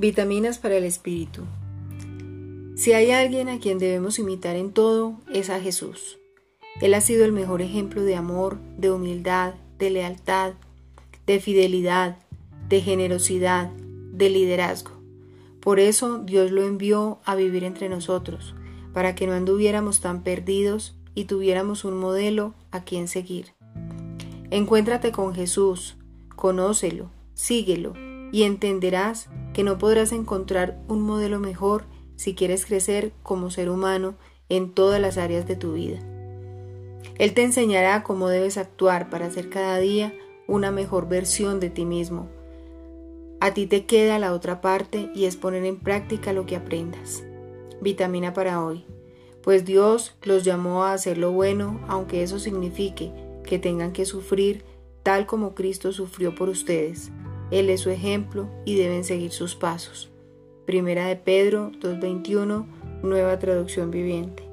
Vitaminas para el espíritu. Si hay alguien a quien debemos imitar en todo, es a Jesús. Él ha sido el mejor ejemplo de amor, de humildad, de lealtad, de fidelidad, de generosidad, de liderazgo. Por eso Dios lo envió a vivir entre nosotros, para que no anduviéramos tan perdidos y tuviéramos un modelo a quien seguir. Encuéntrate con Jesús, conócelo, síguelo y entenderás que no podrás encontrar un modelo mejor si quieres crecer como ser humano en todas las áreas de tu vida. Él te enseñará cómo debes actuar para ser cada día una mejor versión de ti mismo. A ti te queda la otra parte y es poner en práctica lo que aprendas. Vitamina para hoy. Pues Dios los llamó a hacer lo bueno, aunque eso signifique que tengan que sufrir tal como Cristo sufrió por ustedes. Él es su ejemplo y deben seguir sus pasos. Primera de Pedro 2.21, nueva traducción viviente.